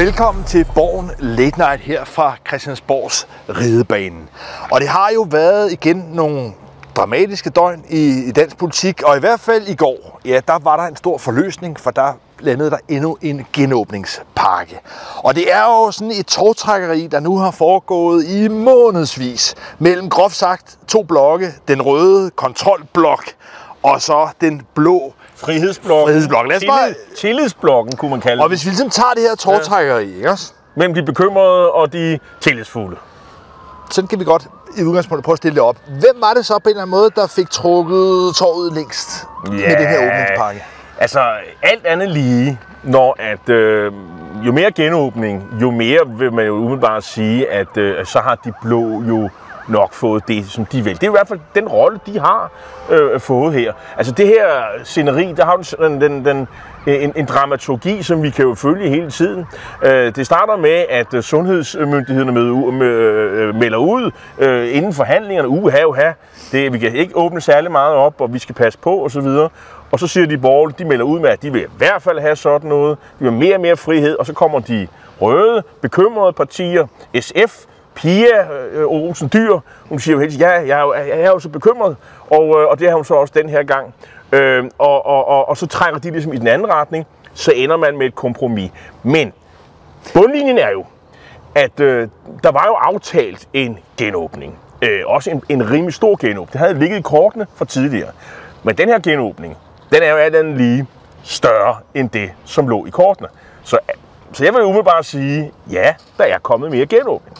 Velkommen til Borgen Late Night her fra Christiansborgs Ridebanen. Og det har jo været igen nogle dramatiske døgn i, i dansk politik, og i hvert fald i går, ja, der var der en stor forløsning, for der landede der endnu en genåbningspakke. Og det er jo sådan et togtrækkeri, der nu har foregået i månedsvis mellem groft sagt to blokke, den røde kontrolblok og så den blå Frihedsblokken. Frihedsblokken. Lad os bare- Tillid, tillidsblokken, kunne man kalde Og det. hvis vi ligesom tager det her togtrækkeri, ikke også? Mellem de bekymrede og de tillidsfulde. sådan kan vi godt i udgangspunktet prøve at stille det op. Hvem var det så på en eller anden måde, der fik trukket tåret længst med den her åbningspakke? Altså, alt andet lige, når at øh, jo mere genåbning, jo mere vil man jo umiddelbart sige, at øh, så har de blå jo nok fået det, som de vil. Det er i hvert fald den rolle, de har øh, fået her. Altså det her sceneri, der har den, den, den, øh, en, en dramaturgi, som vi kan jo følge hele tiden. Øh, det starter med, at øh, sundhedsmyndighederne med, med, øh, melder ud øh, inden forhandlingerne, uha, uha, det, vi kan ikke åbne særlig meget op, og vi skal passe på osv. Og så siger de borgerlige, de melder ud med, at de vil i hvert fald have sådan noget. De vil mere og mere frihed, og så kommer de røde, bekymrede partier, SF, Pia øh, Olsen Dyr, hun siger jo helt, ja, jeg er jo, jeg er jo så bekymret, og, øh, og det har hun så også den her gang. Øh, og, og, og, og så trækker de ligesom i den anden retning, så ender man med et kompromis. Men bundlinjen er jo, at øh, der var jo aftalt en genåbning. Øh, også en, en rimelig stor genåbning. Det havde ligget i kortene for tidligere. Men den her genåbning, den er jo alt andet lige større end det, som lå i kortene. Så, så jeg vil umiddelbart sige, ja, der er kommet mere genåbning.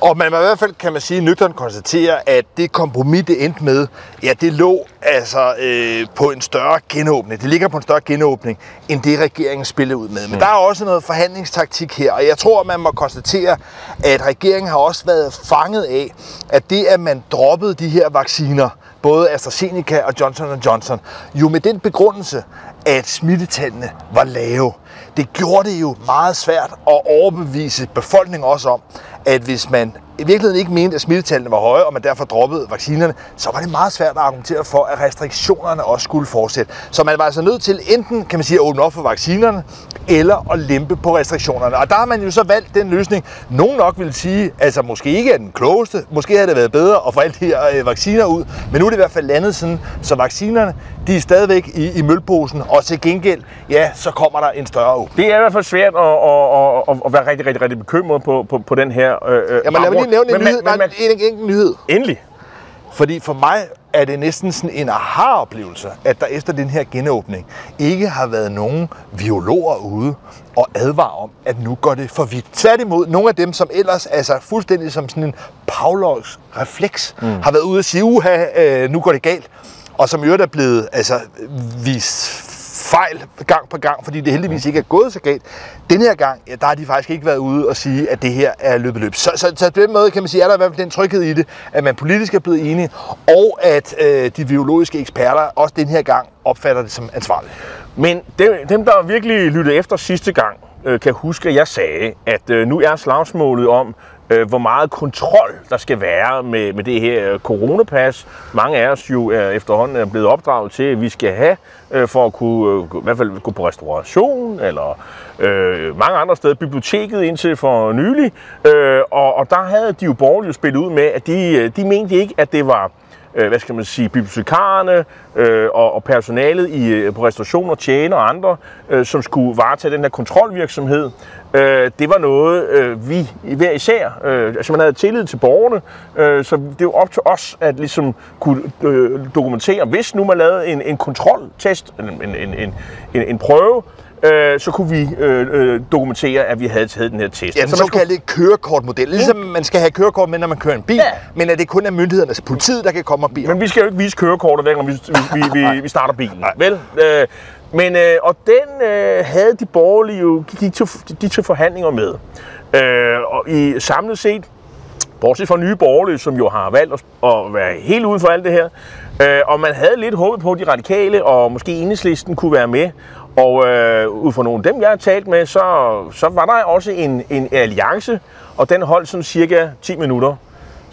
Og man i hvert fald, kan man sige, nøgternt konstatere, at det kompromis, det endte med, ja, det lå altså øh, på en større genåbning. Det ligger på en større genåbning, end det regeringen spillede ud med. Men der er også noget forhandlingstaktik her, og jeg tror, man må konstatere, at regeringen har også været fanget af, at det, at man droppede de her vacciner, både AstraZeneca og Johnson Johnson, jo med den begrundelse, at smittetallene var lave. Det gjorde det jo meget svært at overbevise befolkningen også om, at hvis man i virkeligheden ikke mente, at smittetallene var høje, og man derfor droppede vaccinerne, så var det meget svært at argumentere for, at restriktionerne også skulle fortsætte. Så man var altså nødt til enten, kan man sige, at åbne op for vaccinerne, eller at lempe på restriktionerne. Og der har man jo så valgt den løsning, nogen nok vil sige, altså måske ikke er den klogeste, måske havde det været bedre at få alle de her øh, vacciner ud, men nu er det i hvert fald landet sådan, så vaccinerne, de er stadigvæk i, i mølposen, og til gengæld, ja, så kommer der en større åbning. Det er i hvert fald svært at, at, at, at være rigtig, rigtig, rigtig bekymret på, på, på den her øh, Ja, men lad mig lige nævne en men, nyhed. Men, men, Nej, en enkelt nyhed. endelig. Fordi for mig er det næsten sådan en aha-oplevelse, at der efter den her genåbning ikke har været nogen biologer ude og advare om, at nu går det for vidt. Tværtimod, nogle af dem, som ellers altså fuldstændig som sådan en Pavlovs refleks, mm. har været ude og sige, uha, øh, nu går det galt. Og som i øvrigt er blevet altså, vist fejl gang på gang, fordi det heldigvis ikke er gået så galt. Den her gang, ja, der har de faktisk ikke været ude og sige, at det her er løbet løb. Så, så, så på den måde kan man sige, at der i hvert fald den tryghed i det, at man politisk er blevet enige, og at øh, de biologiske eksperter også den her gang opfatter det som ansvarligt. Men dem, dem der virkelig lyttede efter sidste gang, øh, kan huske, at jeg sagde, at øh, nu er slagsmålet om, øh, hvor meget kontrol der skal være med, med det her øh, coronapas. Mange af os jo er efterhånden er blevet opdraget til, at vi skal have øh, for at kunne øh, i hvert fald gå på restauration, eller øh, mange andre steder, biblioteket indtil for nylig. Øh, og, og der havde de jo borgerlige spillet ud med, at de, øh, de mente ikke, at det var øh, hvad skal man sige, bibliotekarerne øh, og, og personalet i, øh, på restaurationer, tjener og andre, øh, som skulle varetage den her kontrolvirksomhed. Øh, det var noget, øh, vi hver især, øh, altså man havde tillid til borgerne, øh, så det var op til os at ligesom kunne øh, dokumentere, hvis nu man lavede en, en kontroltest, en, en, en, en, en prøve, øh, så kunne vi øh, øh, dokumentere, at vi havde taget den her test. Ja, den så man skulle- såkaldte kørekortmodel. Ligesom man skal have kørekort med, når man kører en bil, Ja. men at det kun er myndighederne, altså politiet, der kan komme og om. Men vi skal jo ikke vise kørekortet, gang vi, vi, vi, vi, vi starter bilen. Nej. Vel? Øh, men, øh, og den øh, havde de borgerlige jo, gik til, de til forhandlinger med. Øh, og i samlet set, bortset fra nye borgerlige, som jo har valgt at, at være helt uden for alt det her, øh, og man havde lidt håbet på, at de radikale og måske enhedslisten kunne være med. Og øh, ud fra nogle af dem, jeg har talt med, så, så var der også en, en alliance, og den holdt sådan cirka 10 minutter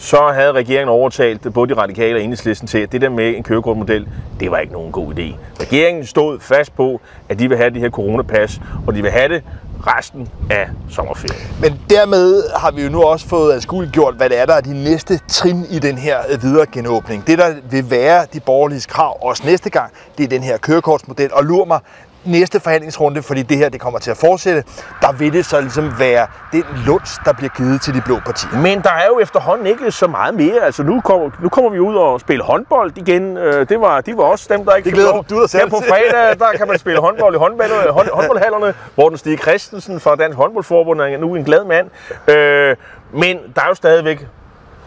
så havde regeringen overtalt både de radikale og enhedslisten til, at det der med en kørekortmodel, det var ikke nogen god idé. Regeringen stod fast på, at de vil have det her coronapas, og de vil have det resten af sommerferien. Men dermed har vi jo nu også fået anskueligt gjort, hvad det er, der er de næste trin i den her øh, videre genåbning. Det, der vil være de borgerlige krav også næste gang, det er den her kørekortsmodel. Og lur mig, næste forhandlingsrunde, fordi det her det kommer til at fortsætte, der vil det så ligesom være den lunds, der bliver givet til de blå partier. Men der er jo efterhånden ikke så meget mere. Altså nu kommer, nu kommer vi ud og spille håndbold igen. Øh, Det var, de var også dem, der ikke Det glæder du dig selv Her på fredag, der kan man spille håndbold i håndbold, hånd, håndboldhallerne. Morten Stig Christensen fra Dansk Håndboldforbund er nu en glad mand. Øh, men der er jo stadigvæk,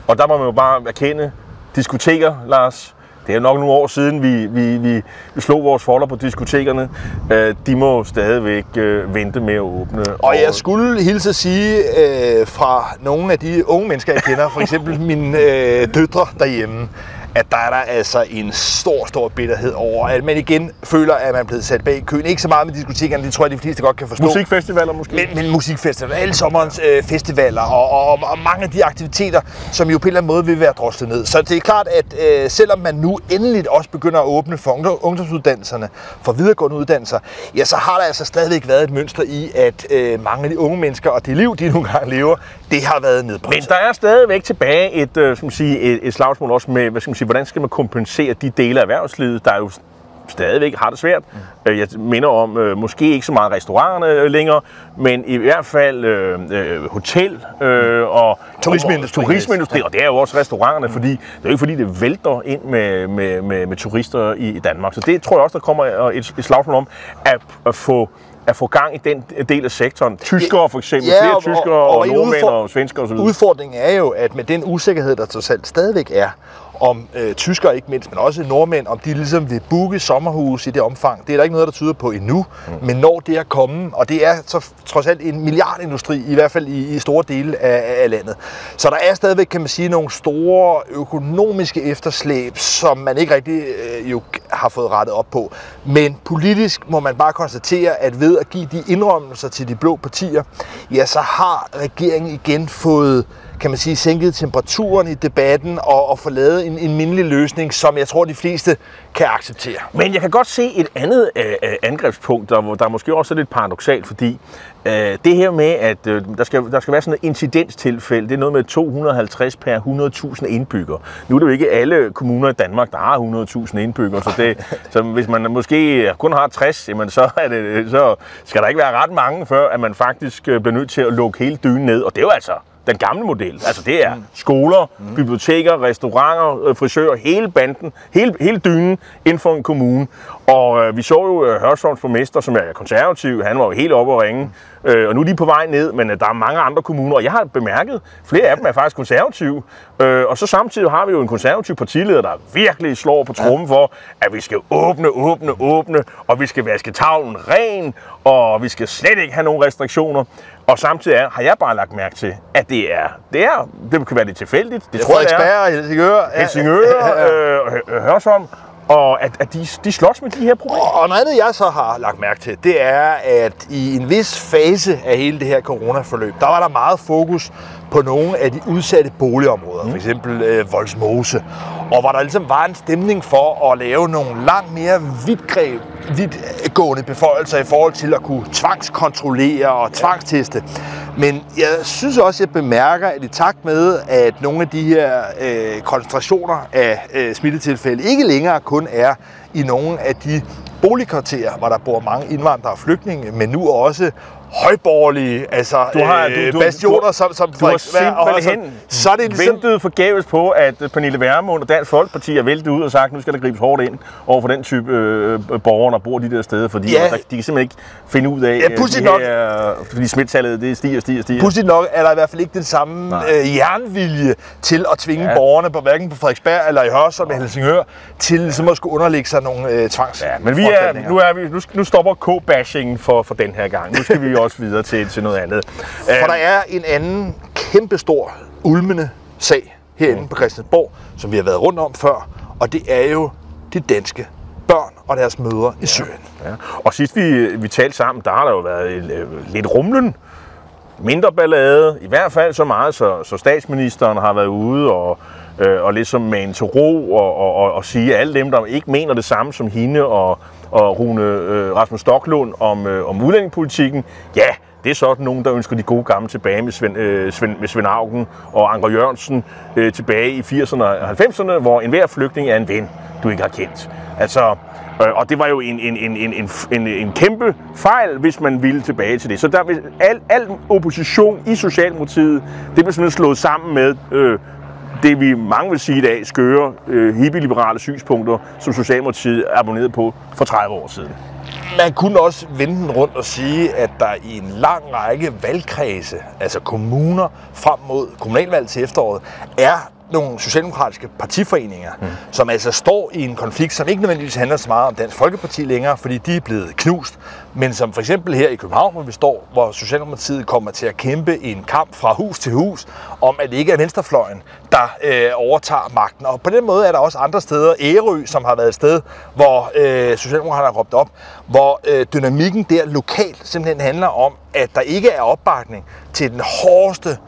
og der må man jo bare erkende, diskoteker, Lars. Det er nok nogle år siden, vi, vi, vi, vi slog vores folder på diskotekerne. Øh, de må stadigvæk øh, vente med at åbne. Og jeg skulle hilse at sige øh, fra nogle af de unge mennesker, jeg kender, for eksempel mine øh, døtre derhjemme, at der er der altså en stor, stor bitterhed over, at man igen føler, at man er blevet sat bag køen. Ikke så meget med diskotekerne, det tror jeg, de fleste godt kan forstå. Musikfestivaler måske? Men, men musikfestivaler, alle sommerens øh, festivaler og, og, og, mange af de aktiviteter, som jo på en eller anden måde vil være droslet ned. Så det er klart, at øh, selvom man nu endeligt også begynder at åbne for ungdom, ungdomsuddannelserne, for videregående uddannelser, ja, så har der altså stadigvæk været et mønster i, at øh, mange af de unge mennesker og det liv, de nogle gange lever, det har været nedbrudt. Men der er stadigvæk tilbage et, øh, skal man sige, et, et slagsmål også med, hvad skal man sige, hvordan skal man kompensere de dele af erhvervslivet, der jo stadigvæk har det svært. Mm. Jeg minder om, øh, måske ikke så meget restauranterne øh, længere, men i hvert fald øh, øh, hotel øh, og Turismeindustrien. Og, turismeindustri, og det er jo også restauranterne, fordi det er jo ikke fordi, det vælter ind med, med, med, med turister i, Danmark. Så det tror jeg også, der kommer et, et slagsmål om at, at få at få gang i den del af sektoren. Tyskere for eksempel, Ja, flere og- tyskere og- og, og nordmænd og svenskere osv. Udfordringen er jo, at med den usikkerhed, der trods alt stadigvæk er, om øh, tyskere ikke mindst, men også nordmænd, om de ligesom vil booke sommerhus i det omfang. Det er der ikke noget, der tyder på endnu, mm. men når det er kommet, og det er så trods alt en milliardindustri, i hvert fald i, i store dele af, af landet. Så der er stadigvæk, kan man sige, nogle store økonomiske efterslæb, som man ikke rigtig øh, jo har fået rettet op på. Men politisk må man bare konstatere, at ved at give de indrømmelser til de blå partier, ja, så har regeringen igen fået kan man sige, sænket temperaturen i debatten og, og få lavet en, en mindelig løsning, som jeg tror, de fleste kan acceptere. Men jeg kan godt se et andet øh, øh angrebspunkt, der, der måske også er lidt paradoxalt, fordi øh, det her med, at øh, der, skal, der skal være sådan et incidenstilfælde, det er noget med 250 per 100.000 indbyggere. Nu er det jo ikke alle kommuner i Danmark, der har 100.000 indbyggere, så, det, så hvis man måske kun har 60, jamen så, er det, så skal der ikke være ret mange, før at man faktisk øh, bliver nødt til at lukke hele dynen ned. Og det er jo altså den gamle model. Altså det er skoler, biblioteker, restauranter, øh, frisører, hele banden, hele, hele dynen inden for en kommune. Og øh, vi så jo øh, Hørsholms borgmester, som er konservativ, han var jo helt oppe at ringe. Øh, og nu er de på vej ned, men øh, der er mange andre kommuner, og jeg har bemærket, flere af dem er faktisk konservative. Øh, og så samtidig har vi jo en konservativ partileder, der virkelig slår på trummen for, at vi skal åbne, åbne, åbne, og vi skal vaske tavlen ren, og vi skal slet ikke have nogen restriktioner. Og samtidig er, har jeg bare lagt mærke til, at det er, det er, det kan være lidt tilfældigt. Det tror jeg, det er. Og Helsingør. ja. Helsingør, øh, Hørsholm, og at, at de, de slås med de her problemer. Og noget andet, jeg så har lagt mærke til, det er, at i en vis fase af hele det her coronaforløb, der var der meget fokus på nogle af de udsatte boligområder, for eksempel øh, Voldsmose, og hvor der ligesom var en stemning for at lave nogle langt mere vidtgreb, vidtgående beføjelser i forhold til at kunne tvangskontrollere og tvangsteste. Men jeg synes også, jeg bemærker, at i takt med, at nogle af de her øh, koncentrationer af øh, smittetilfælde ikke længere kun er i nogle af de boligkvarterer, hvor der bor mange indvandrere og flygtninge, men nu også højborgerlige, altså Du har- øh, du- du- bastioner, du- som, som Du har og simpelthen Hørsholm. så er det ligesom, ventet forgæves på, at Pernille Vermund og Dansk Folkeparti er væltet ud og sagt, nu skal der gribes hårdt ind over for den type øh, borgere, der bor de der steder, fordi Ja. ja. der, de kan simpelthen ikke finde ud af, Ja, øh, de nok. her, fordi smittallet det stiger, stiger, stiger. Pudsigt nok er der i hvert fald ikke den samme Nej. øh, jernvilje til at tvinge ja. Ja. borgerne, på, hverken på Frederiksberg eller i Hørsholm eller Helsingør, til ligesom at skulle underlægge sig nogle øh, tvangs. Ja, men vi er, nu, er vi, nu, nu stopper K-bashingen for, for den her gang. Nu skal vi også videre til, til noget andet. For der er en anden kæmpestor, ulmende sag herinde mm. på Christiansborg, som vi har været rundt om før, og det er jo de danske børn og deres mødre i Syrien. Ja. Og sidst vi, vi talte sammen, der har der jo været øh, lidt rumlen. Mindre ballade, i hvert fald så meget, så, så statsministeren har været ude og, øh, og ligesom med en til ro og, og, og, og sige, at alle dem, der ikke mener det samme som hende og, og Rune øh, Rasmus Stoklund om, øh, om udlændingepolitikken, ja, Det er sådan nogen, der ønsker de gode gamle tilbage med Svend, øh, Svend, med Svend Augen og Anker Jørgensen øh, tilbage i 80'erne og 90'erne, hvor enhver flygtning er en ven, du ikke har kendt. Altså, øh, og det var jo en, en, en, en, en, en kæmpe fejl, hvis man ville tilbage til det. Så der vil al, al opposition i Socialdemokratiet, det blev simpelthen slået sammen med øh, det, vi mange vil sige i dag, skøre, øh, hippie-liberale synspunkter, som Socialdemokratiet abonnerede på for 30 år siden. Man kunne også vende den rundt og sige, at der i en lang række valgkredse, altså kommuner, frem mod kommunalvalget til efteråret, er nogle socialdemokratiske partiforeninger, mm. som altså står i en konflikt, som ikke nødvendigvis handler så meget om Dansk Folkeparti længere, fordi de er blevet knust, men som for eksempel her i København, hvor vi står, hvor Socialdemokratiet kommer til at kæmpe en kamp fra hus til hus, om at det ikke er venstrefløjen, der øh, overtager magten. Og på den måde er der også andre steder, Ærø, som har været et sted, hvor øh, Socialdemokraterne har råbt op, hvor øh, dynamikken der lokalt simpelthen handler om, at der ikke er opbakning til den hårdeste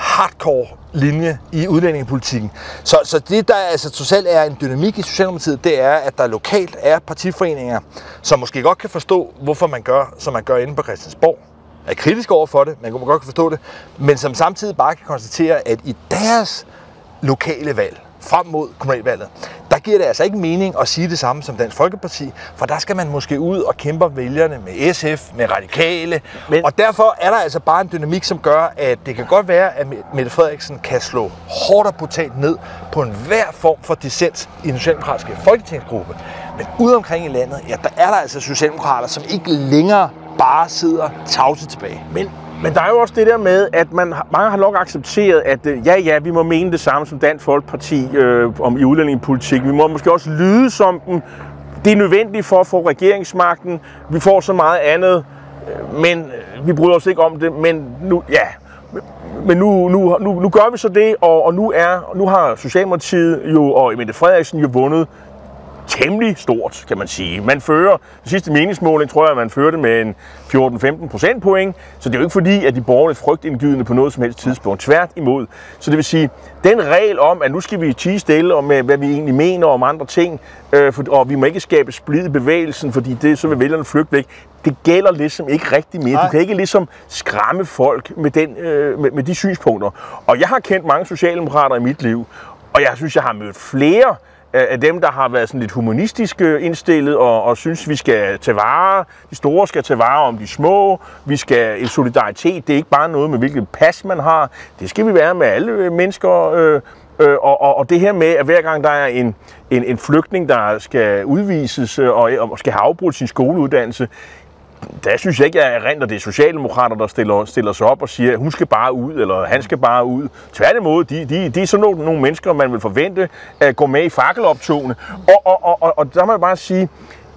hardcore linje i udlændingepolitikken. Så, så det, der altså totalt er en dynamik i Socialdemokratiet, det er, at der lokalt er partiforeninger, som måske godt kan forstå, hvorfor man gør, som man gør inde på Christiansborg. Er kritisk over for det, man kan godt forstå det, men som samtidig bare kan konstatere, at i deres lokale valg, frem mod kommunalvalget, der giver det altså ikke mening at sige det samme som Dansk Folkeparti, for der skal man måske ud og kæmpe vælgerne med SF, med radikale, Men... og derfor er der altså bare en dynamik, som gør, at det kan godt være, at Mette Frederiksen kan slå hårdt og brutalt ned på en hver form for dissens i den socialdemokratiske folketingsgruppe. Men ude omkring i landet, ja, der er der altså socialdemokrater, som ikke længere bare sidder tavse tilbage. Men men der er jo også det der med, at man, mange har nok accepteret, at øh, ja, ja, vi må mene det samme som Dansk Folkeparti øh, om i udlændingepolitik. Vi må måske også lyde som dem. Det er nødvendigt for at få regeringsmagten. Vi får så meget andet, øh, men øh, vi bryder os ikke om det. Men nu, ja, men nu, nu, nu, nu gør vi så det, og, og nu, er, nu har Socialdemokratiet jo, og Mette Frederiksen jo vundet temmelig stort, kan man sige. Man fører, det sidste meningsmåling tror jeg, man førte med en 14-15 procentpoint, så det er jo ikke fordi, at de borgerlige frygtindgydende på noget som helst tidspunkt. Tvært imod. Så det vil sige, den regel om, at nu skal vi tige stille om, hvad vi egentlig mener om andre ting, øh, for, og vi må ikke skabe splid i bevægelsen, fordi det, så vil vælgerne flygte væk, det gælder ligesom ikke rigtig mere. Du kan ikke ligesom skræmme folk med, den, øh, med, med de synspunkter. Og jeg har kendt mange socialdemokrater i mit liv, og jeg synes, jeg har mødt flere, af dem, der har været sådan lidt humanistisk indstillet og, og synes, vi skal tage vare, de store skal tage vare om de små, vi skal en solidaritet, det er ikke bare noget med hvilket pas man har, det skal vi være med alle øh, mennesker, øh, øh, og, og, og det her med, at hver gang der er en, en, en flygtning, der skal udvises øh, og, og skal have afbrudt sin skoleuddannelse, der synes jeg ikke, at jeg erindrer, det er socialdemokrater, der stiller, stiller sig op og siger, at hun skal bare ud, eller han skal bare ud. Tværtimod, de, de, de er sådan nogle, nogle mennesker, man vil forvente at gå med i fakkeloptogene. Og, og, og, og, og der må jeg bare sige,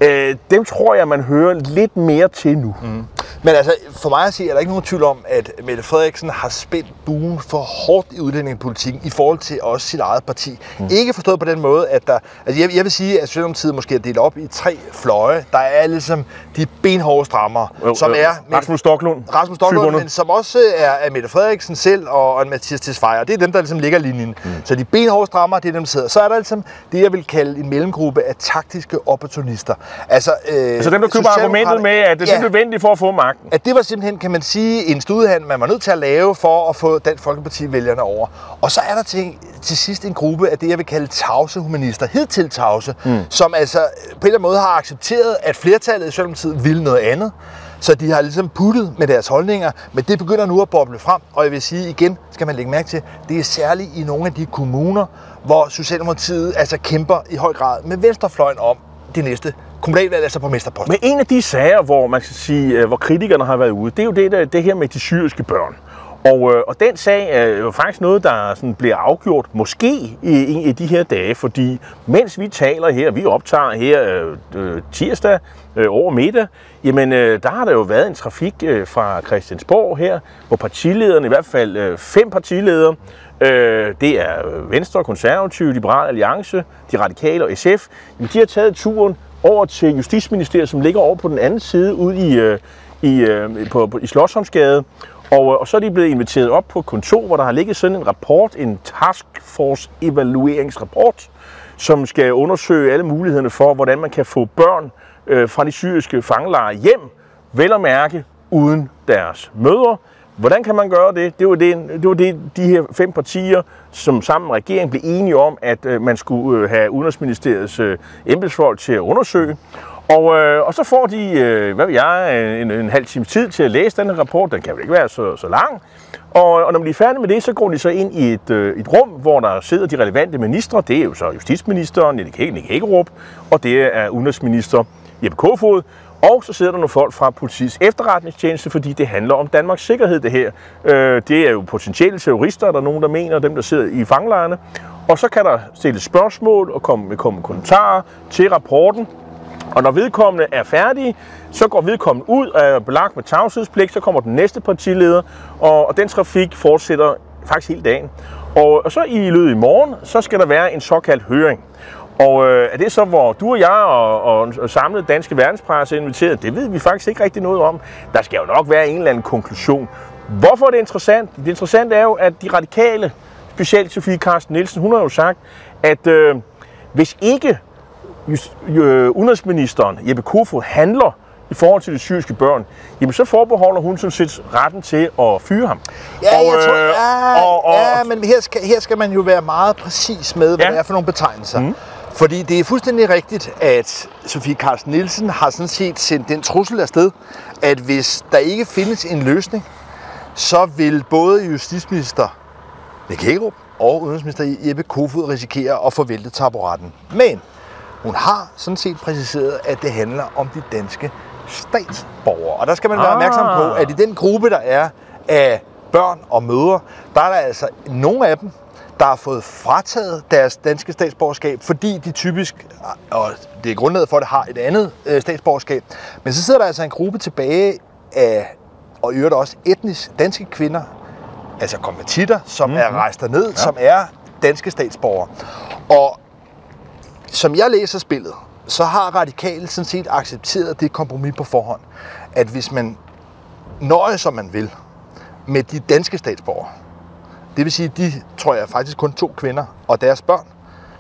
øh, dem tror jeg, man hører lidt mere til nu. Mm. Men altså, for mig at sige, er der ikke nogen tvivl om, at Mette Frederiksen har spændt buen for hårdt i udlændingepolitikken i forhold til også sit eget parti. Mm. Ikke forstået på den måde, at der... Altså, jeg, jeg vil sige, at Socialdemokratiet måske er delt op i tre fløje. Der er ligesom de benhårde strammere, jo, som jo. er... Rasmus Stoklund. Rasmus Stoklund, men som også er, er Mette Frederiksen selv og, og Mathias Tesfaye. Det er dem, der ligesom ligger linjen. Mm. Så de benhårde strammere, det er dem, der sidder. Så er der ligesom det, jeg vil kalde en mellemgruppe af taktiske opportunister. Altså, øh, altså dem, der køber argumentet med, at det er ja, nødvendigt for at få magt magten. At det var simpelthen, kan man sige, en studehandel, man var nødt til at lave for at få Dansk Folkeparti-vælgerne over. Og så er der til, til sidst en gruppe af det, jeg vil kalde tavse humanister, hidtil tavse, mm. som altså på en eller anden måde har accepteret, at flertallet i Socialdemokratiet ville noget andet. Så de har ligesom puttet med deres holdninger, men det begynder nu at boble frem. Og jeg vil sige igen, skal man lægge mærke til, det er særligt i nogle af de kommuner, hvor Socialdemokratiet altså kæmper i høj grad med venstrefløjen om de næste kommunalvalg, altså på. Men en af de sager, hvor man skal sige, øh, hvor kritikerne har været ude, det er jo det, der, det her med de syriske børn. Og, øh, og den sag er jo faktisk noget, der sådan bliver afgjort måske i en af de her dage, fordi mens vi taler her, vi optager her øh, øh, tirsdag øh, over middag, jamen øh, der har der jo været en trafik øh, fra Christiansborg her, hvor partilederne, i hvert fald øh, fem partiledere, øh, det er øh, Venstre, Konservative, Liberal Alliance, de radikale og SF, jamen, de har taget turen over til Justitsministeriet, som ligger over på den anden side ude i, øh, i, øh, på, på, i Slottsholmsgade. Og, øh, og så er de blevet inviteret op på kontor, hvor der har ligget sådan en rapport, en taskforce evalueringsrapport, som skal undersøge alle mulighederne for, hvordan man kan få børn øh, fra de syriske fangelejre hjem, vel at mærke uden deres mødre. Hvordan kan man gøre det? Det var det, det var det de her fem partier, som sammen med regeringen blev enige om, at øh, man skulle øh, have Udenrigsministeriets øh, embedsfolk til at undersøge. Og, øh, og så får de, øh, hvad ved jeg, øh, en, en halv time tid til at læse den her rapport. Den kan vel ikke være så, så lang. Og, og når de er færdige med det, så går de så ind i et, øh, et rum, hvor der sidder de relevante ministre. Det er jo så justitsministeren, Nick Hækkerup, og det er udenrigsminister Jeppe Kofod. Og så sidder der nogle folk fra politiets efterretningstjeneste, fordi det handler om Danmarks sikkerhed, det her. Øh, det er jo potentielle terrorister, der er nogen, der mener, dem, der sidder i fangelejrene. Og så kan der stille spørgsmål og komme med kommentarer til rapporten. Og når vedkommende er færdige, så går vedkommende ud af belagt med tavshedspligt, så kommer den næste partileder, og, og den trafik fortsætter faktisk hele dagen. Og, og så i løbet i morgen, så skal der være en såkaldt høring. Og øh, er det så, hvor du og jeg og, og, og samlet danske verdenspresse er inviteret? Det ved vi faktisk ikke rigtig noget om. Der skal jo nok være en eller anden konklusion. Hvorfor er det interessant? Det interessante er jo, at de radikale, specielt Sofie Carsten Nielsen, hun har jo sagt, at øh, hvis ikke øh, udenrigsministeren Jeppe Kofod handler i forhold til de syriske børn, jamen så forbeholder hun sådan set retten til at fyre ham. Ja, og, jeg tror, øh, ja, og, og, ja men her skal, her skal man jo være meget præcis med, hvad ja. det er for nogle betegnelser. Mm. Fordi det er fuldstændig rigtigt, at Sofie Carsten Nielsen har sådan set sendt den trussel afsted, at hvis der ikke findes en løsning, så vil både justitsminister Nick Hækkerup og udenrigsminister Jeppe Kofod risikere at få væltet taburetten. Men hun har sådan set præciseret, at det handler om de danske statsborgere. Og der skal man være opmærksom på, at i den gruppe, der er af børn og mødre, der er der altså nogle af dem, der har fået frataget deres danske statsborgerskab, fordi de typisk, og det er grundlaget for, det har et andet øh, statsborgerskab. Men så sidder der altså en gruppe tilbage af, og i øvrigt også etnisk danske kvinder, altså konvertitter, som mm-hmm. er rejst derned, ja. som er danske statsborgere. Og som jeg læser spillet, så har radikale sådan set accepteret det kompromis på forhånd, at hvis man nøjer, som man vil, med de danske statsborgere, det vil sige, de, tror jeg, faktisk kun to kvinder og deres børn,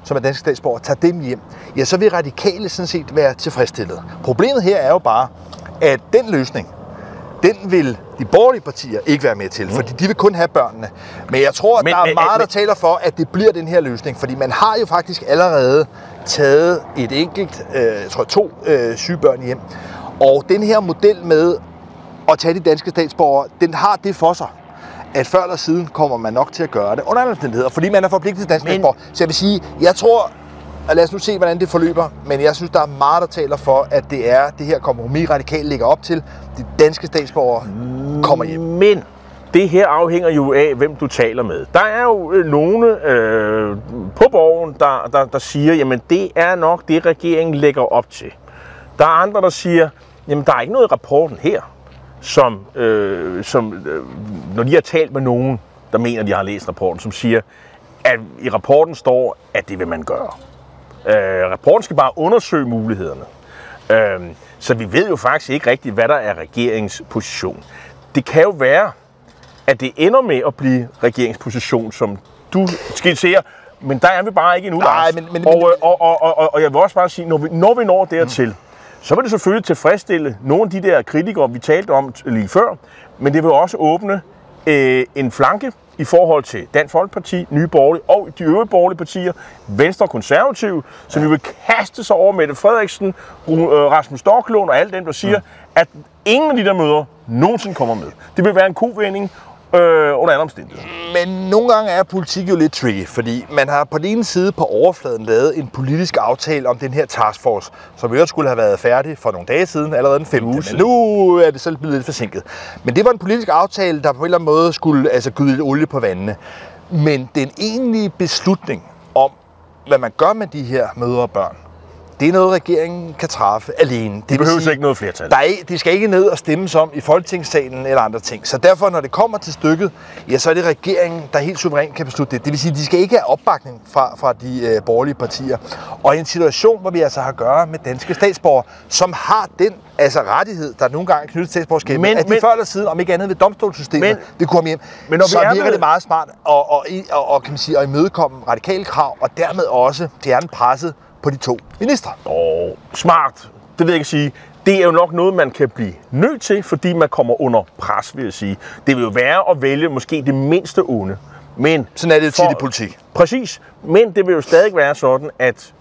som er danske statsborgere, tager dem hjem, ja, så vil radikale sådan set være tilfredsstillet. Problemet her er jo bare, at den løsning, den vil de borgerlige partier ikke være med til, mm. fordi de vil kun have børnene. Men jeg tror, at men, der er meget, der taler for, at det bliver den her løsning, fordi man har jo faktisk allerede taget et enkelt, øh, jeg tror to øh, syge børn hjem. Og den her model med at tage de danske statsborgere, den har det for sig, at før eller siden kommer man nok til at gøre det under alle omstændigheder, fordi man er forpligtet til dansk statsborger. Så jeg vil sige, jeg tror, og lad os nu se, hvordan det forløber, men jeg synes, der er meget, der taler for, at det er det her kompromis, radikalt ligger op til. De danske statsborgere kommer hjem. Men det her afhænger jo af, hvem du taler med. Der er jo øh, nogle øh, på borgen, der, der, der siger, jamen det er nok det, regeringen lægger op til. Der er andre, der siger, jamen der er ikke noget i rapporten her, som, øh, som øh, når de har talt med nogen, der mener, de har læst rapporten, som siger, at i rapporten står, at det vil man gøre. Øh, rapporten skal bare undersøge mulighederne. Øh, så vi ved jo faktisk ikke rigtigt, hvad der er regeringens position. Det kan jo være, at det ender med at blive regeringsposition, som du skitserer, men der er vi bare ikke endnu, Nej, men, men, og, øh, og, og, og, og jeg vil også bare sige, når vi når, vi når dertil, mm. Så vil det selvfølgelig tilfredsstille nogle af de der kritikere, vi talte om lige før, men det vil også åbne øh, en flanke i forhold til Dansk Folkeparti, Nye Borgerlige og de øvrige borgerlige partier, Venstre og Konservative, som ja. vil kaste sig over Mette Frederiksen, øh, Rasmus Storklund og alle dem, der siger, mm. at ingen af de der møder nogensinde kommer med. Det vil være en kovending, øh, under alle omstændigheder. Men nogle gange er politik jo lidt tricky, fordi man har på den ene side på overfladen lavet en politisk aftale om den her taskforce, som jo skulle have været færdig for nogle dage siden, allerede den 5. Men nu er det selv blevet lidt forsinket. Men det var en politisk aftale, der på en eller anden måde skulle altså, gyde lidt olie på vandene. Men den egentlige beslutning om, hvad man gør med de her mødre og børn, det er noget, regeringen kan træffe alene. Det, det behøver sige, ikke noget flertal. Der er, de skal ikke ned og stemmes om i Folketingssalen eller andre ting. Så derfor, når det kommer til stykket, ja, så er det regeringen, der helt suverænt kan beslutte det. Det vil sige, at de skal ikke have opbakning fra, fra de øh, borgerlige partier. Og i en situation, hvor vi altså har at gøre med danske statsborgere, som har den altså rettighed, der nogle gange er knyttet til statsborgerskabet, men, at de men, før eller siden, om ikke andet ved domstolssystemet, men, det kunne komme hjem, men når så vi virker med... det meget smart at, og, og, og, kan man sige, at imødekomme radikale krav, og dermed også fjerne presset på de to ministre. Og smart, det vil jeg ikke sige. det er jo nok noget, man kan blive nødt til, fordi man kommer under pres, vil jeg sige. Det vil jo være at vælge måske det mindste onde. Men Sådan er det tit i politik. Præcis. Men det vil jo stadig være sådan, at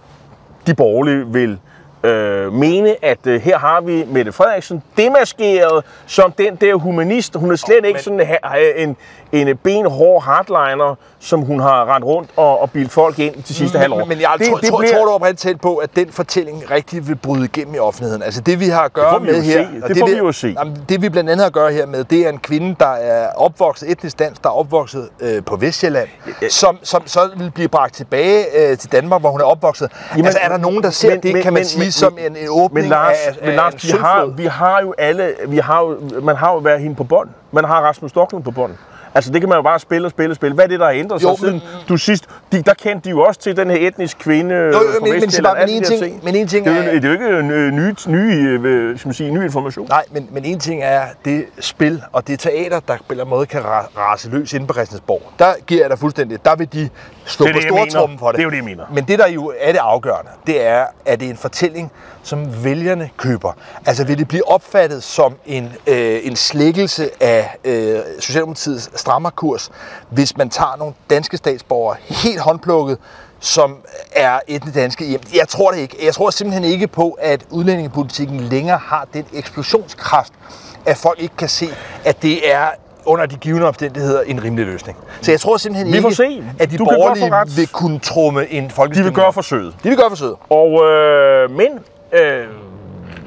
de borgerlige vil øh, mene, at øh, her har vi Mette Frederiksen demaskeret som den der humanist. Hun er slet ikke men- sådan ha- en, en benhård hardliner, som hun har rendt rundt og, og bildt folk ind de sidste halvår. Men, men jeg Det- tror, det tror, bliver- tror du oprigtigt talt på, at den fortælling rigtig vil bryde igennem i offentligheden? Altså det vi har at gøre med her... se. og Det får vi, jo se. Jamen, det vi blandt andet har at gøre her med, det er en kvinde, der er opvokset, etnisk dansk, der er opvokset øh, på Vestjylland, som, som så vil blive bragt tilbage øh, til Danmark, hvor hun er opvokset. Jamen, altså er der nogen, der ser men- det, men- kan man men- sige, men- som en, en åbning Men Lars, af, af men Lars en vi, har, vi har jo alle, vi har jo, man har jo været hende på bånd. Man har Rasmus Stoklund på bånd. Altså det kan man jo bare spille og spille og spille. Hvad er det, der har ændret sig Jo, siden men- du sidst? De, der kendte de jo også til den her etnisk kvinde jo, jo, men- men Sebastian, men en ting- men en ting det er, jo, er- det er jo ikke en øh, ny, ny, øh, skal man sige, ny information. Nej, men, men en ting er det spil og det teater, der på en eller anden måde kan ra- rase løs inde på Christiansborg. Der giver jeg dig fuldstændig. Der vil de stå Det på stortrummen for det. Det er jo det, jeg mener. Men det, der jo er det afgørende, det er, at det er en fortælling, som vælgerne køber. Altså vil det blive opfattet som en, øh, en slækkelse af øh, Socialdemokratiets strammerkurs, hvis man tager nogle danske statsborgere helt håndplukket, som er etnisk danske hjem. Jeg tror det ikke. Jeg tror simpelthen ikke på, at udlændingepolitikken længere har den eksplosionskraft, at folk ikke kan se, at det er under de givende omstændigheder en rimelig løsning. Så jeg tror simpelthen ikke, se. at de Du borgerlige vil kunne trumme en De folkestemning. vil gøre forsøget. De vil gøre forsøget. Og, øh, men øh,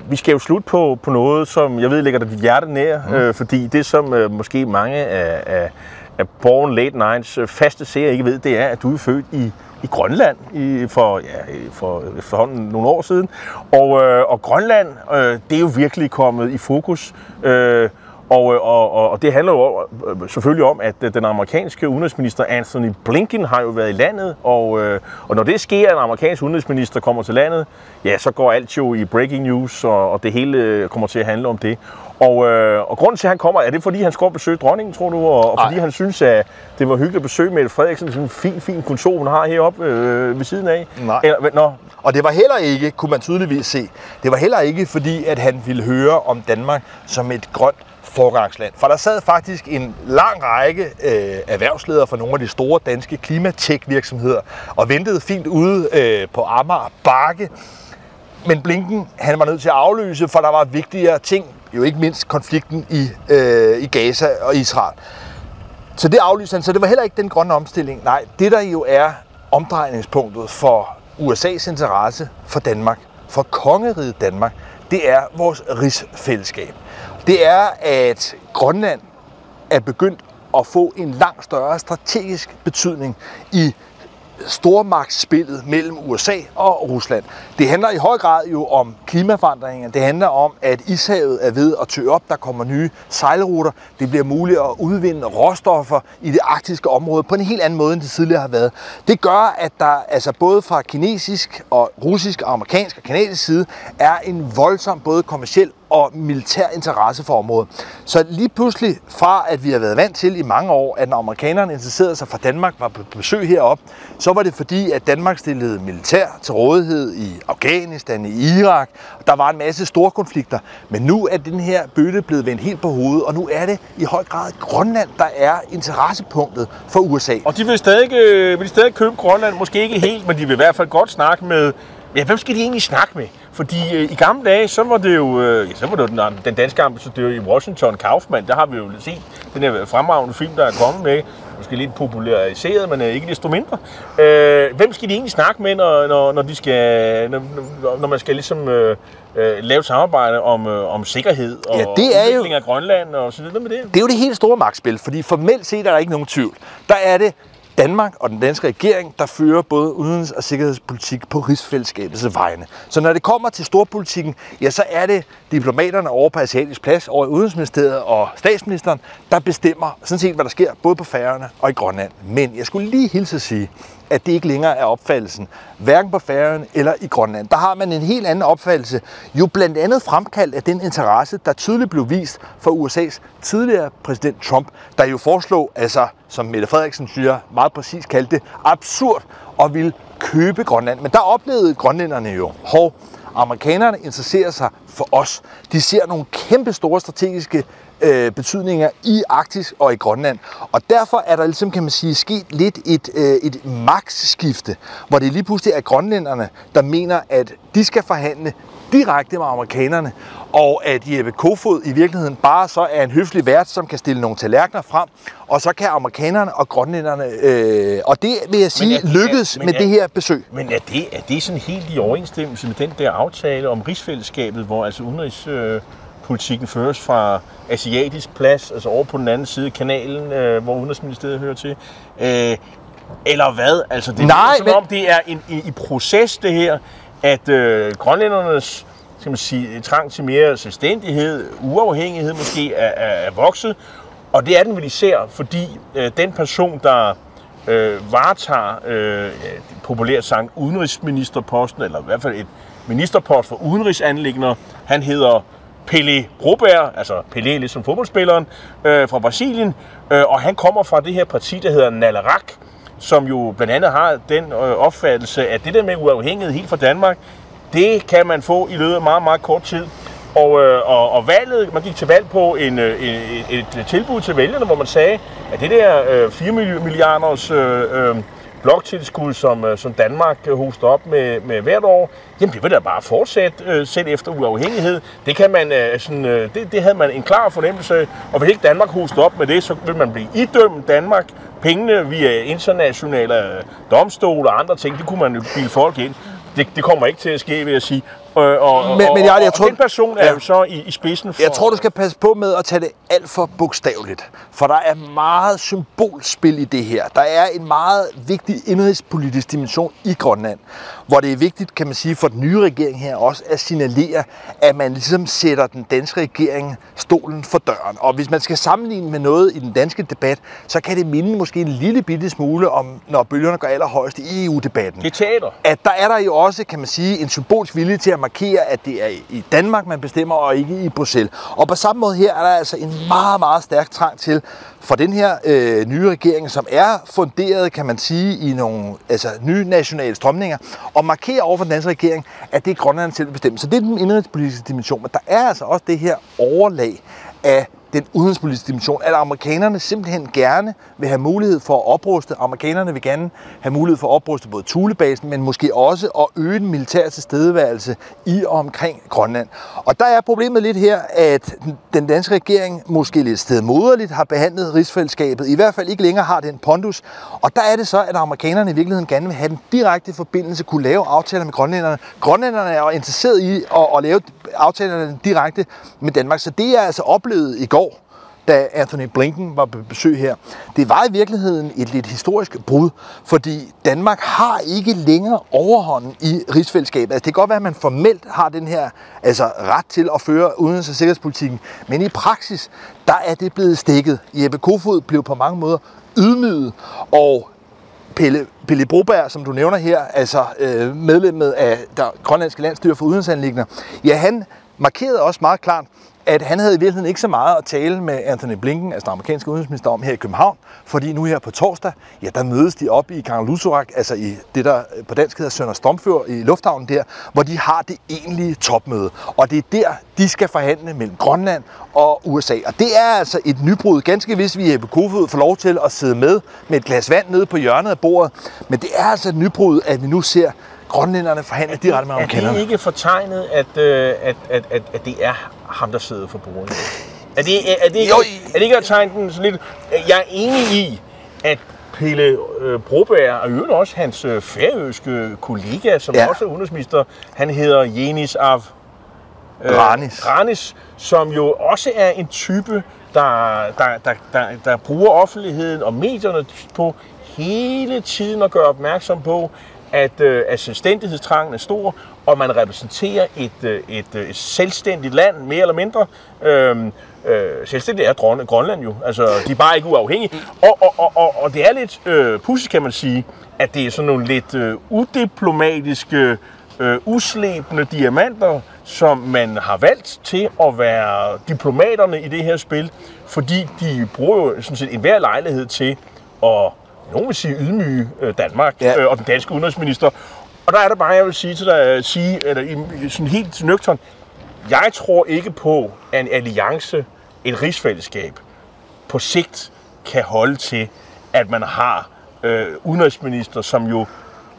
vi skal jo slutte på, på noget, som jeg ved ligger dig dit hjerte nær, mm. øh, fordi det, som øh, måske mange af, af, af Born Late Nights øh, faste seere ikke ved, det er, at du er født i, i Grønland i, for, ja, for efterhånden nogle år siden. Og, øh, og Grønland, øh, det er jo virkelig kommet i fokus. Øh, og, øh, og, og, og det handler jo øh, selvfølgelig om, at øh, den amerikanske udenrigsminister Anthony Blinken har jo været i landet, og, og når det sker, at en amerikansk udenrigsminister kommer til landet, ja, så går alt jo i breaking news, og, og det hele kommer til at handle om det. Og, og grunden til, at han kommer, er det fordi, han skal besøge dronningen, tror du? Og, og fordi han synes, at det var hyggeligt at besøge Mette Frederiksen, sådan en fin, fin kontor, hun har heroppe øh, ved siden af. Nej. Eller, nå, Og det var heller ikke, kunne man tydeligvis se, det var heller ikke fordi, at han ville høre om Danmark som et grønt forgangsland. For der sad faktisk en lang række øh, erhvervsledere fra nogle af de store danske klimatech-virksomheder og ventede fint ude øh, på Amager Bakke. Men Blinken, han var nødt til at aflyse, for der var vigtigere ting, jo ikke mindst konflikten i, øh, i Gaza og Israel. Så det aflyste han, så det var heller ikke den grønne omstilling. Nej, det der jo er omdrejningspunktet for USA's interesse for Danmark, for kongeriget Danmark, det er vores rigsfællesskab. Det er, at Grønland er begyndt at få en langt større strategisk betydning i stormagtsspillet mellem USA og Rusland. Det handler i høj grad jo om klimaforandringer. Det handler om, at ishavet er ved at tø op. Der kommer nye sejlruter. Det bliver muligt at udvinde råstoffer i det arktiske område på en helt anden måde, end det tidligere har været. Det gør, at der altså både fra kinesisk og russisk og amerikansk og kanadisk side er en voldsom både kommersiel og militær interesse for området. Så lige pludselig fra, at vi har været vant til i mange år, at når amerikanerne interesserede sig for Danmark, var på besøg herop, så var det fordi, at Danmark stillede militær til rådighed i Afghanistan, i Irak. Der var en masse store konflikter. Men nu er den her bøtte blevet vendt helt på hovedet, og nu er det i høj grad Grønland, der er interessepunktet for USA. Og de vil stadig, øh, vil stadig købe Grønland, måske ikke helt, men de vil i hvert fald godt snakke med... Ja, hvem skal de egentlig snakke med? Fordi øh, i gamle dage, så var det jo, øh, ja, så var det jo den, den danske ambassadør i Washington, Kaufmann. Der har vi jo set den her fremragende film, der er kommet med. Måske lidt populariseret, men øh, ikke desto mindre. Øh, hvem skal de egentlig snakke med, når, når, når, de skal, når, når- man skal ligesom, øh, øh, lave samarbejde om, øh, om sikkerhed og Ja, det er jo- udvikling af Grønland og så videre med det? Det er jo det helt store magtspil, fordi formelt set er der ikke nogen tvivl. Der er det Danmark og den danske regering, der fører både udenrigs- og sikkerhedspolitik på rigsfællesskabets vegne. Så når det kommer til storpolitikken, ja, så er det diplomaterne over på Asiatisk Plads, over i Udenrigsministeriet og statsministeren, der bestemmer sådan set, hvad der sker både på Færøerne og i Grønland. Men jeg skulle lige hilse at sige, at det ikke længere er opfattelsen, hverken på Færøerne eller i Grønland. Der har man en helt anden opfattelse, jo blandt andet fremkaldt af den interesse, der tydeligt blev vist for USA's tidligere præsident Trump, der jo foreslog, altså som Mette Frederiksen siger, meget præcis kaldte det, absurd og ville købe Grønland. Men der oplevede grønlænderne jo, hov, Amerikanerne interesserer sig for os. De ser nogle kæmpe store strategiske øh, betydninger i Arktis og i Grønland. Og derfor er der ligesom, kan man sige, sket lidt et, øh, et magtskifte, hvor det lige pludselig er grønlænderne, der mener, at de skal forhandle direkte med amerikanerne, og at Jeppe Kofod i virkeligheden bare så er en høflig vært, som kan stille nogle tallerkener frem, og så kan amerikanerne og grønlænderne, øh, og det vil jeg sige, er- lykkedes men med er- det her besøg. Men er det, er det sådan helt i overensstemmelse med den der aftale om rigsfællesskabet, hvor altså udenrigspolitikken føres fra asiatisk plads, altså over på den anden side af kanalen, øh, hvor udenrigsministeriet hører til? Øh, eller hvad? Altså, det Nej, er som men- om, det er en, i, i proces, det her, at øh, grønlændernes skal man sige, trang til mere selvstændighed, uafhængighed måske, er, er, er vokset. Og det er den vel især, fordi øh, den person, der øh, varetager øh, populært sagt udenrigsministerposten, eller i hvert fald et ministerpost for udenrigsanlægner, han hedder Pelé Broberg, altså Pelé ligesom fodboldspilleren, øh, fra Brasilien, øh, og han kommer fra det her parti, der hedder Nalarak, som jo blandt andet har den øh, opfattelse, at det der med uafhængighed helt fra Danmark, det kan man få i løbet af meget, meget kort tid. Og, øh, og, og valget, man gik til valg på en, øh, et, et, et tilbud til vælgerne, hvor man sagde, at det der øh, 4 milliarders øh, øh, bloktilskud, som, øh, som Danmark øh, hoster op med, med hvert år, jamen det vil da bare fortsætte øh, selv efter uafhængighed. Det, kan man, øh, sådan, øh, det, det havde man en klar fornemmelse og hvis ikke Danmark hoster op med det, så vil man blive idømt Danmark pengene via internationale øh, domstole og andre ting. Det kunne man jo bilde folk ind. Det, det kommer ikke til at ske, vil jeg sige. Øh, og, Men- men og, Jarl, jeg og tror- den person er Ja. jo så i, i spidsen for... Jeg tror, du skal passe på med at tage det alt for bogstaveligt, for der er meget symbolspil i det her. Der er en meget vigtig indrigspolitisk dimension i Grønland, hvor det er vigtigt, kan man sige, for den nye regering her også at signalere, at man ligesom sætter den danske regering stolen for døren. Og hvis man skal sammenligne med noget i den danske debat, så kan det minde måske en lille bitte smule om, når bølgerne går allerhøjst i EU-debatten Det er teater. at der er der jo også, kan man sige, en symbolsk vilje til at markere, at det er i Danmark, man bestemmer, og ikke i Bruxelles. Og på samme måde her er der altså en meget, meget stærk trang til for den her øh, nye regering, som er funderet, kan man sige, i nogle altså, nye nationale strømninger, og markere over for den danske regering, at det er Grønland selv bestemmer. Så det er den indrigspolitiske dimension, men der er altså også det her overlag af den udenrigspolitiske dimension, at amerikanerne simpelthen gerne vil have mulighed for at opruste. Amerikanerne vil gerne have mulighed for at opruste både Thulebasen, men måske også at øge den militære tilstedeværelse i og omkring Grønland. Og der er problemet lidt her, at den danske regering måske lidt stedmoderligt har behandlet rigsfællesskabet, i hvert fald ikke længere har den pondus. Og der er det så, at amerikanerne i virkeligheden gerne vil have den direkte forbindelse, kunne lave aftaler med grønlænderne. Grønlænderne er jo interesseret i at, at lave aftalerne direkte med Danmark, så det er altså oplevet i går da Anthony Blinken var på besøg her. Det var i virkeligheden et lidt historisk brud, fordi Danmark har ikke længere overhånden i rigsfællesskabet. Altså, det kan godt være, at man formelt har den her altså, ret til at føre udenrigs- og sikkerhedspolitikken, men i praksis, der er det blevet stikket. Jeppe Kofod blev på mange måder ydmyget, og Pelle, Pelle Broberg, som du nævner her, altså øh, medlemmet af der grønlandske landstyre for udenrigsanlægner, ja, han markerede også meget klart, at han havde i virkeligheden ikke så meget at tale med Anthony Blinken, altså den amerikanske udenrigsminister, om her i København, fordi nu her på torsdag, ja, der mødes de op i Kangerlussuaq, altså i det, der på dansk hedder Sønder Stomfjord i lufthavnen der, hvor de har det egentlige topmøde. Og det er der, de skal forhandle mellem Grønland og USA. Og det er altså et nybrud, ganske hvis vi Jeppe Kofod får lov til at sidde med med et glas vand nede på hjørnet af bordet. Men det er altså et nybrud, at vi nu ser grønlænderne forhandle direkte med Er det amerikanerne. ikke fortegnet, at, øh, at, at, at, at det er ham, der sidder for bordet? Er det, er, er det, ikke, Jo, er det ikke at tegne den sådan lidt... Jeg er enig i, at Pelle øh, Broberg, og i øvrigt også hans øh, færøske kollega, som Ja. også er udenrigsminister, han hedder Jenis Av øh, Ranis. Ranis, som jo også er en type, der, der, der, der, der bruger offentligheden og medierne på hele tiden at gøre opmærksom på, at, øh, at selvstændighedstrangen er stor, og man repræsenterer et, øh, et, øh, et selvstændigt land, mere eller mindre. Øhm, øh, øh, selvstændigt er Grøn- Grønland jo, altså de er bare ikke uafhængige. Og, og, og, og, og det er lidt øh, pudsigt, kan man sige, at det er sådan nogle lidt øh, udiplomatiske, øh, uslæbende diamanter, som man har valgt til at være diplomaterne i det her spil, fordi de bruger jo sådan set enhver lejlighed til at, nogen vil sige, ydmyge øh, Danmark Ja. øh, og den danske udenrigsminister. Og der er det bare, jeg vil sige til dig, sige, eller sådan helt nøgtern, jeg tror ikke på, at en alliance, et rigsfællesskab, på sigt kan holde til, at man har øh, udenrigsminister, som jo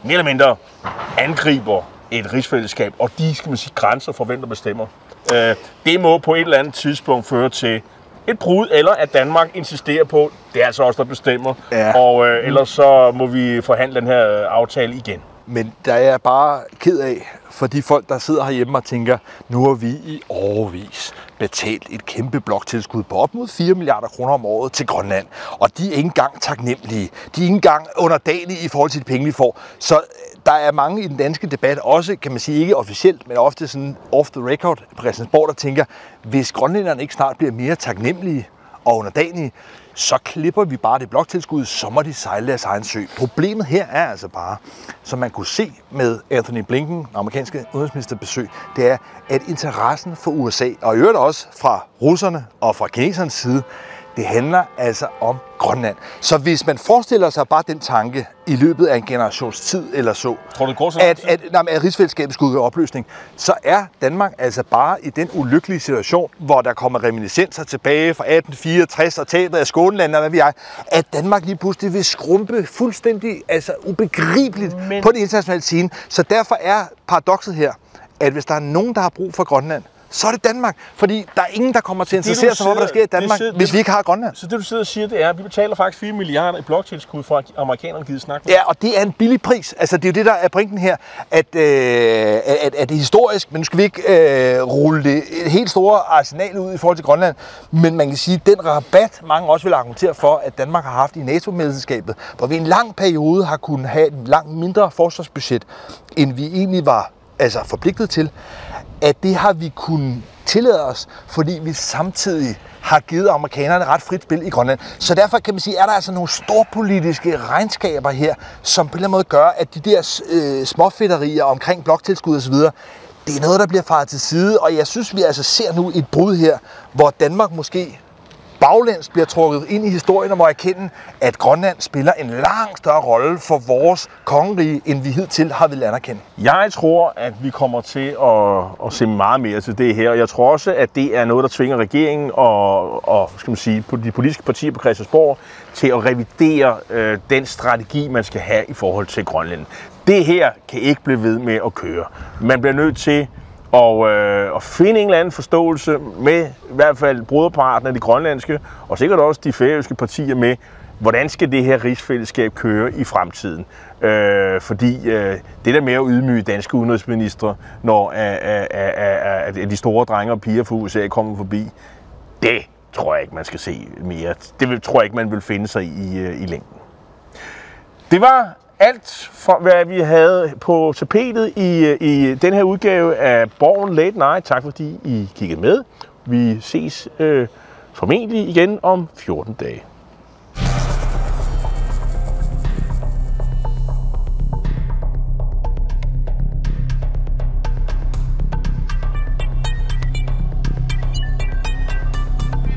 mere eller mindre angriber et rigsfællesskab, og de, skal man sige, grænser for, hvem der bestemmer. Øh, det må på et eller andet tidspunkt føre til et brud, eller at Danmark insisterer på, det er altså os, der bestemmer, Ja. og øh, ellers så må vi forhandle den her øh, aftale igen. Men der er jeg bare ked af for de folk, der sidder herhjemme og tænker, nu har vi i årvis betalt et kæmpe bloktilskud på op mod 4 milliarder kroner om året til Grønland. Og de er ikke engang taknemmelige. De er ikke engang underdanige i forhold til de penge, vi får. Så der er mange i den danske debat, også kan man sige ikke officielt, men ofte sådan off the record på Christiansborg, der tænker, hvis grønlænderne ikke snart bliver mere taknemmelige og underdanige, så klipper vi bare det bloktilskud, så må de sejle deres egen sø. Problemet her er altså bare, som man kunne se med Anthony Blinken, den amerikanske udenrigsministerbesøg, det er, at interessen for USA, og i øvrigt også fra russerne og fra kinesernes side, det handler altså om Grønland. Så hvis man forestiller sig bare den tanke i løbet af en generations tid eller så, Tror du, det går så at, at, nej, at rigsfællesskabet skulle gå opløsning, så er Danmark altså bare i den ulykkelige situation, hvor der kommer reminiscenser tilbage fra 1864 og tabet af Skåneland og hvad vi er, at Danmark lige pludselig vil skrumpe fuldstændig altså ubegribeligt Men- på det internationale scene. Så derfor er paradokset her, at hvis der er nogen, der har brug for Grønland, så er det Danmark. Fordi der er ingen, der kommer til at interessere sig for, hvad der sker i Danmark, sidder- hvis vi ikke har Grønland. Så det, du sidder og siger, det er, at vi betaler faktisk 4 milliarder i bloktilskud for, at amerikanerne gider snakke med. Ja, og det er en billig pris. Altså, det er jo det, der er pointen her, at, øh, at, at det er historisk, men nu skal vi ikke øh, rulle det et helt store arsenal ud i forhold til Grønland. Men man kan sige, at den rabat, mange også vil argumentere for, at Danmark har haft i NATO-medlemskabet, hvor vi en lang periode har kunnet have et langt mindre forsvarsbudget, end vi egentlig var altså, forpligtet til, at det har vi kunnet tillade os, fordi vi samtidig har givet amerikanerne ret frit spil i Grønland. Så derfor kan man sige, er der altså nogle storpolitiske regnskaber her, som på en eller anden måde gør, at de der øh, småfætterier omkring bloktilskud osv., det er noget, der bliver faret til side, og jeg synes, vi altså ser nu et brud her, hvor Danmark måske baglæns bliver trukket ind i historien og må erkende, at Grønland spiller en langt større rolle for vores kongerige, end vi hidtil har vil anerkende. Jeg tror, at vi kommer til at, at se meget mere til det her, og jeg tror også, at det er noget, der tvinger regeringen og, og skal man sige, de politiske partier på Christiansborg til at revidere øh, den strategi, man skal have i forhold til Grønland. Det her kan ikke blive ved med at køre. Man bliver nødt til og, øh, og finde en eller anden forståelse med i hvert fald broderparten af de grønlandske, og sikkert også de færøske partier med, hvordan skal det her rigsfællesskab køre i fremtiden? Øh, fordi øh, det der med at ydmyge danske udenrigsministre, når at, at, at, at de store drenge og piger fra USA kommer forbi, det tror jeg ikke, man skal se mere. Det tror jeg ikke, man vil finde sig i, i længden. Det var alt for, hvad vi havde på tapetet i, øh, i den her udgave af Borgen Late Night. Tak fordi I kiggede med. Vi ses øh, formentlig igen om 14 dage.